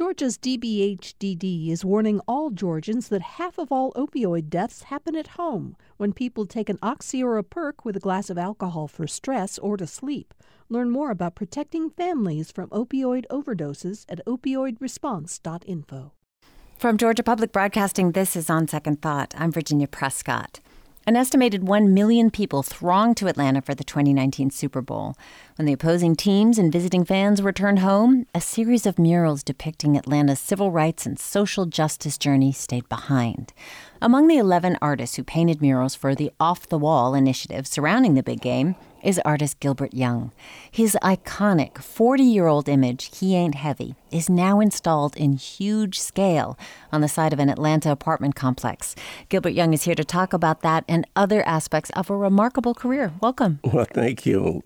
Georgia's DBHDD is warning all Georgians that half of all opioid deaths happen at home when people take an oxy or a perk with a glass of alcohol for stress or to sleep. Learn more about protecting families from opioid overdoses at opioidresponse.info. From Georgia Public Broadcasting, this is On Second Thought. I'm Virginia Prescott. An estimated 1 million people thronged to Atlanta for the 2019 Super Bowl. When the opposing teams and visiting fans returned home, a series of murals depicting Atlanta's civil rights and social justice journey stayed behind. Among the 11 artists who painted murals for the Off the Wall initiative surrounding the big game is artist Gilbert Young. His iconic 40 year old image, He Ain't Heavy, is now installed in huge scale on the side of an Atlanta apartment complex. Gilbert Young is here to talk about that and other aspects of a remarkable career. Welcome. Well, thank you.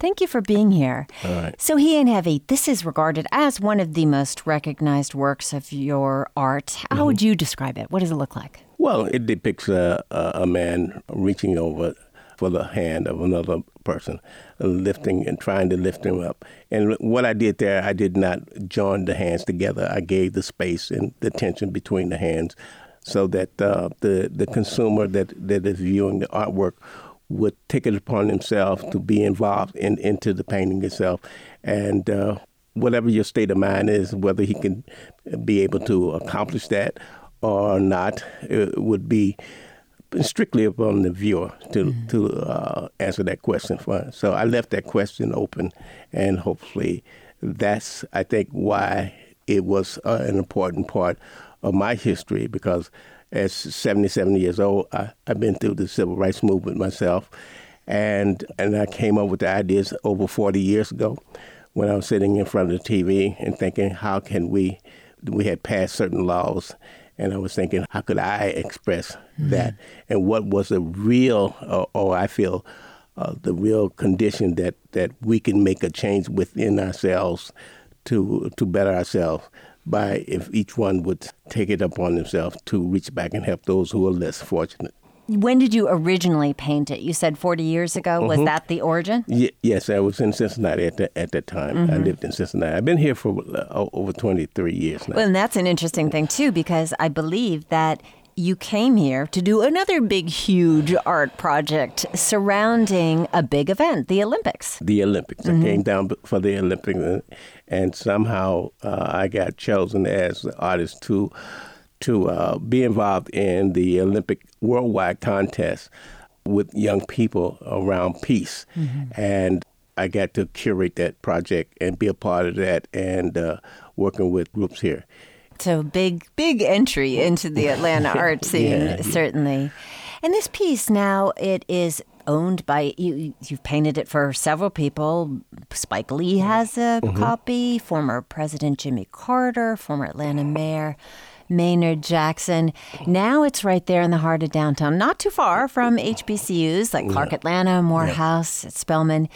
Thank you for being here. All right. So, He Ain't Heavy, this is regarded as one of the most recognized works of your art. How mm-hmm. would you describe it? What does it look like? Well, it depicts a, a, man reaching over for the hand of another person, lifting and trying to lift him up. And what I did there, I did not join the hands together. I gave the space and the tension between the hands so that uh, the, the consumer that, that is viewing the artwork would take it upon himself to be involved in, into the painting itself. And uh, whatever your state of mind is, whether he can be able to accomplish that or not, it would be strictly upon the viewer to mm-hmm. to uh, answer that question for us. So I left that question open, and hopefully, that's I think why it was uh, an important part of my history because as 77 years old, I, I've been through the civil rights movement myself, and and I came up with the ideas over 40 years ago when I was sitting in front of the TV and thinking, how can we? We had passed certain laws, and I was thinking, how could I express mm-hmm. that? And what was the real, or, or I feel, uh, the real condition that, that we can make a change within ourselves to to better ourselves by if each one would take it upon themselves to reach back and help those who are less fortunate. When did you originally paint it? You said 40 years ago. Mm-hmm. Was that the origin? Y- yes, I was in Cincinnati at, the, at that time. Mm-hmm. I lived in Cincinnati. I've been here for uh, over 23 years now. Well, and that's an interesting thing, too, because I believe that you came here to do another big, huge art project surrounding a big event, the Olympics. The Olympics. Mm-hmm. I came down for the Olympics, and somehow uh, I got chosen as the artist to to uh, be involved in the Olympic worldwide contest with young people around peace, mm-hmm. and I got to curate that project and be a part of that, and uh, working with groups here. So big, big entry into the Atlanta art scene, yeah. certainly. And this piece now it is owned by you. You've painted it for several people. Spike Lee has a mm-hmm. copy. Former President Jimmy Carter, former Atlanta Mayor. Maynard Jackson. Now it's right there in the heart of downtown, not too far from HBCUs like Clark Atlanta, Morehouse, yeah. Spelman.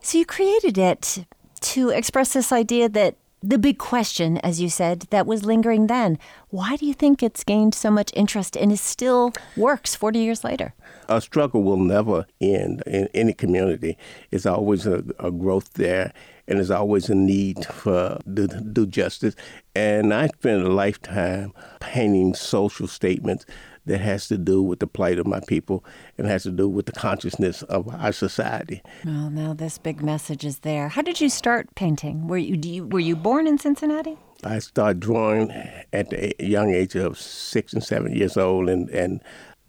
So you created it to express this idea that the big question, as you said, that was lingering then. Why do you think it's gained so much interest and it still works 40 years later? A struggle will never end in any community. It's always a, a growth there, and there's always a need for to do justice. And I spent a lifetime painting social statements that has to do with the plight of my people and has to do with the consciousness of our society. Well, now this big message is there. How did you start painting? Were you, you were you born in Cincinnati? I started drawing at the young age of six and seven years old, and, and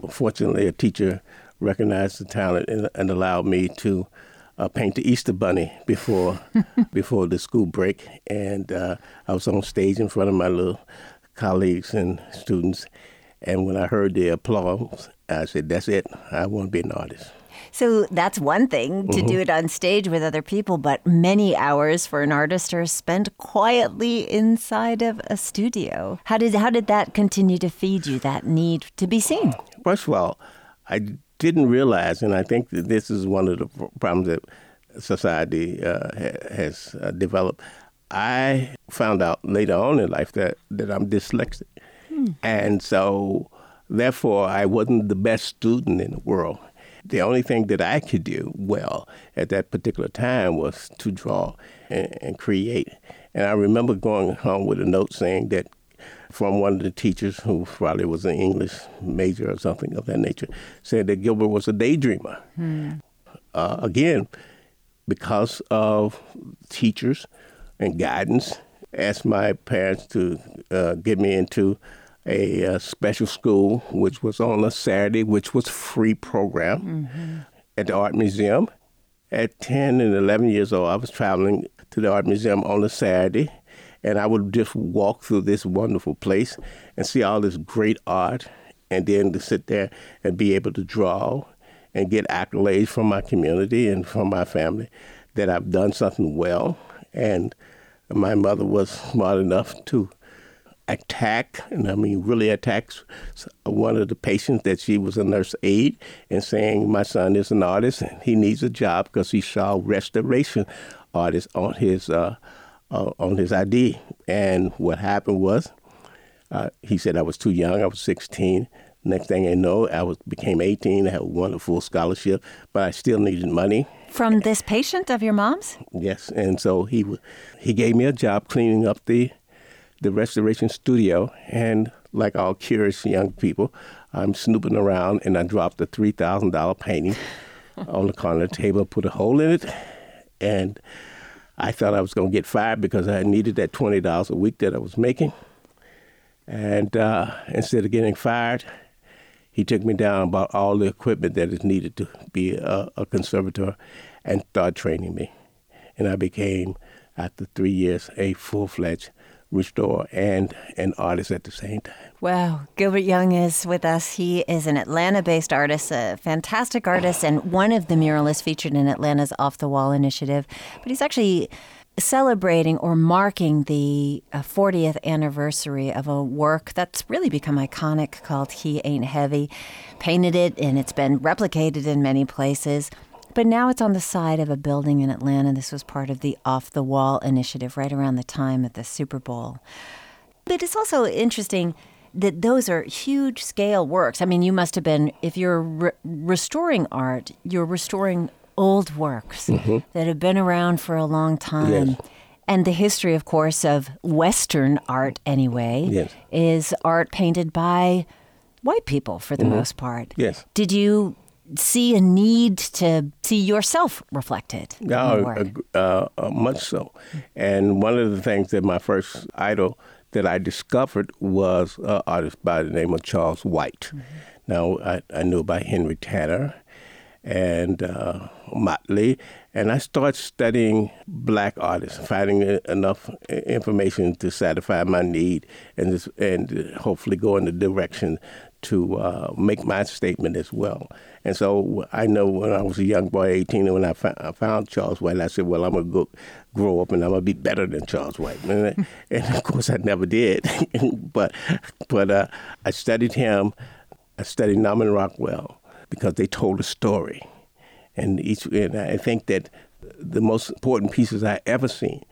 fortunately, a teacher recognized the talent and, and allowed me to uh, paint the Easter Bunny before before the school break, and uh, I was on stage in front of my little colleagues and students, and when I heard the applause, I said, that's it. I want to be an artist. So that's one thing to mm-hmm. do it on stage with other people, but many hours for an artist are spent quietly inside of a studio. How did how did that continue to feed you that need to be seen? First of all, I didn't realize, and I think that this is one of the problems that society uh, has uh, developed. I found out later on in life that, that I'm dyslexic. And so, therefore, I wasn't the best student in the world. The only thing that I could do well at that particular time was to draw and, and create. And I remember going home with a note saying that from one of the teachers who probably was an English major or something of that nature, said that Gilbert was a daydreamer. Hmm. Uh, again, because of teachers and guidance, asked my parents to uh, get me into a, a, uh, special school, which was on a Saturday, which was free program mm-hmm. at the Art Museum. At 10 and 11 years old, I was traveling to the Art Museum on a Saturday, and I would just walk through this wonderful place and see all this great art, and then to sit there and be able to draw and get accolades from my community and from my family that I've done something well. And my mother was smart enough to attack, and I mean really attacks one of the patients that she was a nurse aide and saying, My son is an artist and he needs a job because he saw restoration artist on his uh, uh, on his ID. And what happened was, uh, he said I was too young. I was 16. Next thing I know, I was became 18. I had won a wonderful scholarship, but I still needed money. From this patient of your mom's? Yes, and so he he gave me a job cleaning up the the restoration studio, and like all curious young people, I'm snooping around, and I dropped a three thousand dollar painting on the corner of the table, put a hole in it, and I thought I was going to get fired because I needed that twenty dollars a week that I was making. And uh, instead of getting fired, he took me down about all the equipment that is needed to be a, a conservator and started training me. And I became, after three years, a full fledged restorer and an artist at the same time. Wow. Gilbert Young is with us. He is an Atlanta based artist, a fantastic artist, and one of the muralists featured in Atlanta's Off the Wall initiative. But he's actually celebrating or marking the 40th uh, anniversary of a work that's really become iconic called He Ain't Heavy. Painted it, and it's been replicated in many places. But now it's on the side of a building in Atlanta. This was part of the Off the Wall initiative right around the time of the Super Bowl. But it's also interesting that those are huge scale works. I mean, you must have been, if you're re- restoring art, you're restoring old works mm-hmm. that have been around for a long time. Yes. And the history, of course, of Western art, anyway, yes. is art painted by white people for the mm-hmm. most part. Yes. Did you see a need to see yourself reflected. Uh, uh, uh, much so. And one of the things that my first idol that I discovered was an artist by the name of Charles White. Mm-hmm. Now, I, I, knew about Henry Tanner and uh, Motley, and I started studying black artists, finding enough information to satisfy my need and, just, and hopefully go in the direction to uh, make my statement as well. And so I know when I was a young boy, 18, and when I, found Charles White, I said, well, I'm going to grow up and I'm going to be better than Charles White. And, and of course, I never did. but but uh, I studied him. I studied Norman Rockwell because they told a story. And, each, and I think that the most important pieces I ever seen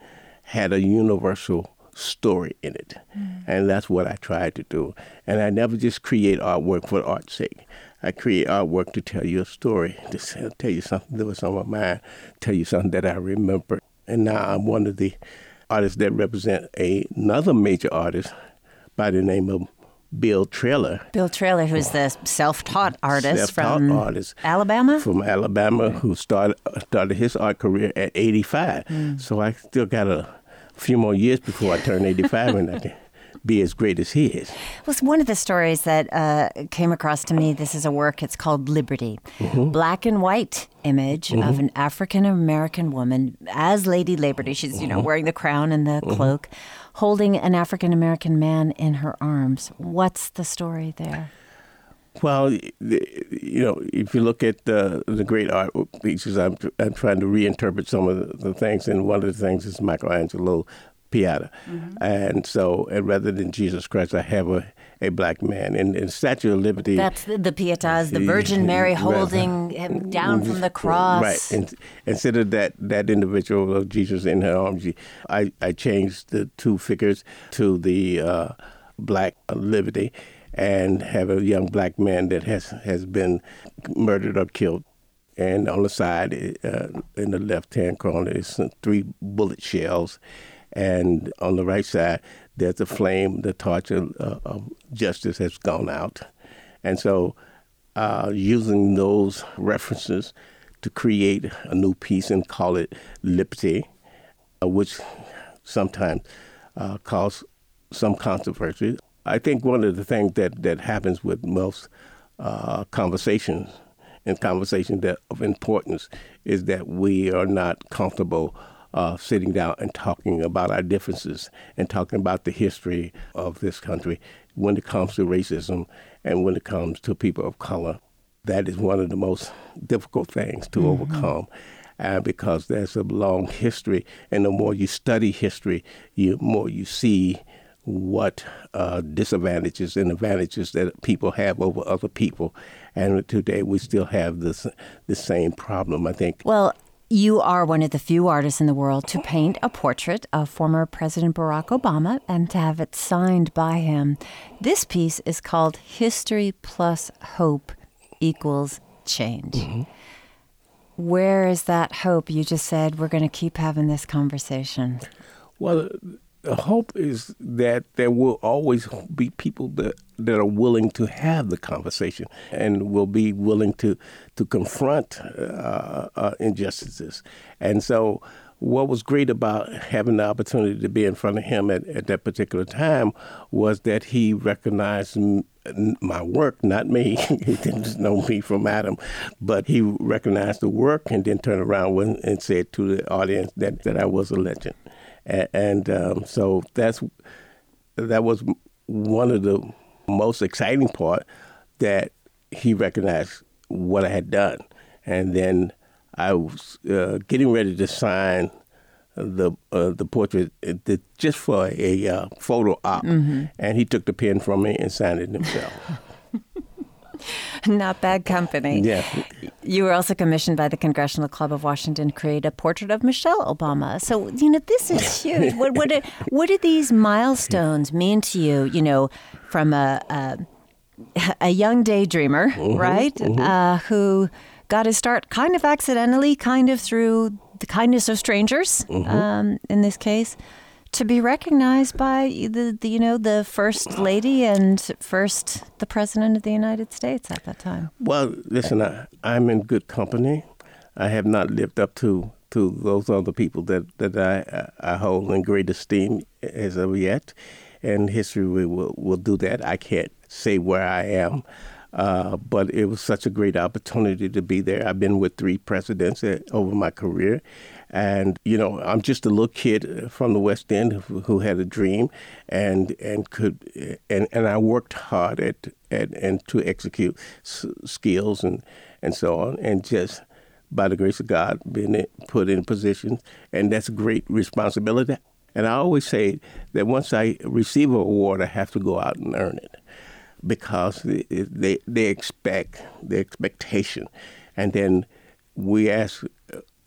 had a universal story in it. Mm. And that's what I tried to do. And I never just create artwork for art's sake. I create artwork to tell you a story, to tell you something that was on my mind, tell you something that I remember. And now I'm one of the artists that represent a, another major artist by the name of Bill Traylor. Bill Traylor, who's the self-taught artist self-taught from artist Alabama. From Alabama, who started started his art career at 85. Mm. So I still got a few more years before I turn 85, and I can be as great as he is. Well, one of the stories that uh, came across to me. This is a work. It's called Liberty, mm-hmm. black and white image mm-hmm. of an African American woman as Lady Liberty. She's you know mm-hmm. wearing the crown and the mm-hmm. cloak, holding an African American man in her arms. What's the story there? Well, you know, if you look at the the great art pieces, I'm I'm trying to reinterpret some of the, the things, and one of the things is Michelangelo Pieta. Mm-hmm. And so, and rather than Jesus Christ, I have a, a black man. And, and Statue of Liberty. That's the, the Pietas, the Virgin Mary holding him down from the cross. Right. And, instead of that, that individual of Jesus in her arms, I, I changed the two figures to the uh, black liberty and have a young black man that has, has been murdered or killed. And on the side, uh, in the left hand corner, is three bullet shells And on the right side, there's a flame, the torch of, uh, of justice has gone out. And so, uh, using those references to create a new piece and call it Liberty, uh, which sometimes uh, cause some controversy. I think one of the things that, that happens with most uh, conversations and conversations that of importance is that we are not comfortable uh, sitting down and talking about our differences and talking about the history of this country when it comes to racism and when it comes to people of color. That is one of the most difficult things to mm-hmm. overcome. Uh, because there's a long history, and the more you study history, the more you see what uh, disadvantages and advantages that people have over other people. And today we still have this the same problem, I think. Well, you are one of the few artists in the world to paint a portrait of former President Barack Obama and to have it signed by him. This piece is called History Plus Hope Equals Change. Mm-hmm. Where is that hope? You just said we're going to keep having this conversation. Well, the hope is that there will always be people that that are willing to have the conversation and will be willing to to confront uh, uh, injustices. And so, what was great about having the opportunity to be in front of him at, at that particular time was that he recognized my work, not me. he didn't know me from Adam, but he recognized the work and then turned around and said to the audience that, that I was a legend and, and um, so that's that was one of the most exciting part that he recognized what I had done, and then I was uh, getting ready to sign the uh, the portrait uh, just for a uh, photo op, mm-hmm. and he took the pen from me and signed it himself. Not bad company. Yeah. You were also commissioned by the Congressional Club of Washington to create a portrait of Michelle Obama. So, you know, this is huge. what, what, do, what do these milestones mean to you, you know, from a, a, a young daydreamer, mm-hmm, right? Mm-hmm. Uh, who got his start kind of accidentally, kind of through the kindness of strangers, mm-hmm. um, in this case to be recognized by the, the, you know the first lady and first the president of the United States at that time. Well, listen, I, I'm in good company. I have not lived up to to those other people that that I I hold in great esteem as of yet, and history will will do that. I can't say where I am. Uh, but it was such a great opportunity to be there. I've been with three presidents uh, over my career, and you know, I'm just a little kid from the West End who, who had a dream, and and could and, and I worked hard at, at and to execute s- skills and and so on, and just by the grace of God, being put in positions, and that's a great responsibility. And I always say that once I receive an award, I have to go out and earn it because they they expect the expectation, and then we ask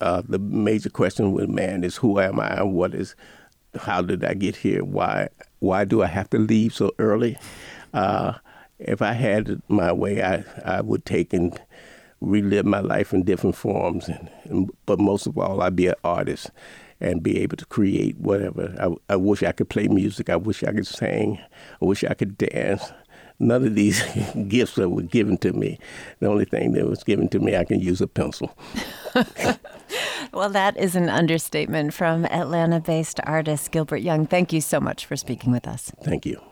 uh, the major question with man is who am I and what is how did I get here? Why why do I have to leave so early? Uh, if I had my way, I I would take and relive my life in different forms, and, and, but most of all, I'd be an artist and be able to create whatever. I, I wish I could play music. I wish I could sing. I wish I could dance none of these gifts that were given to me. The only thing that was given to me, I can use a pencil. well, that is an understatement from Atlanta based artist Gilbert Young. Thank you so much for speaking with us. Thank you.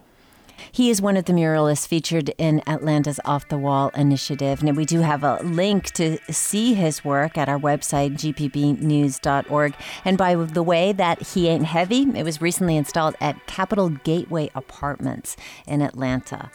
He is one of the muralists featured in Atlanta's Off the Wall initiative. And we do have a link to see his work at our website, gpbnews.org. And by the way, that He Ain't Heavy, it was recently installed at Capitol Gateway Apartments in Atlanta.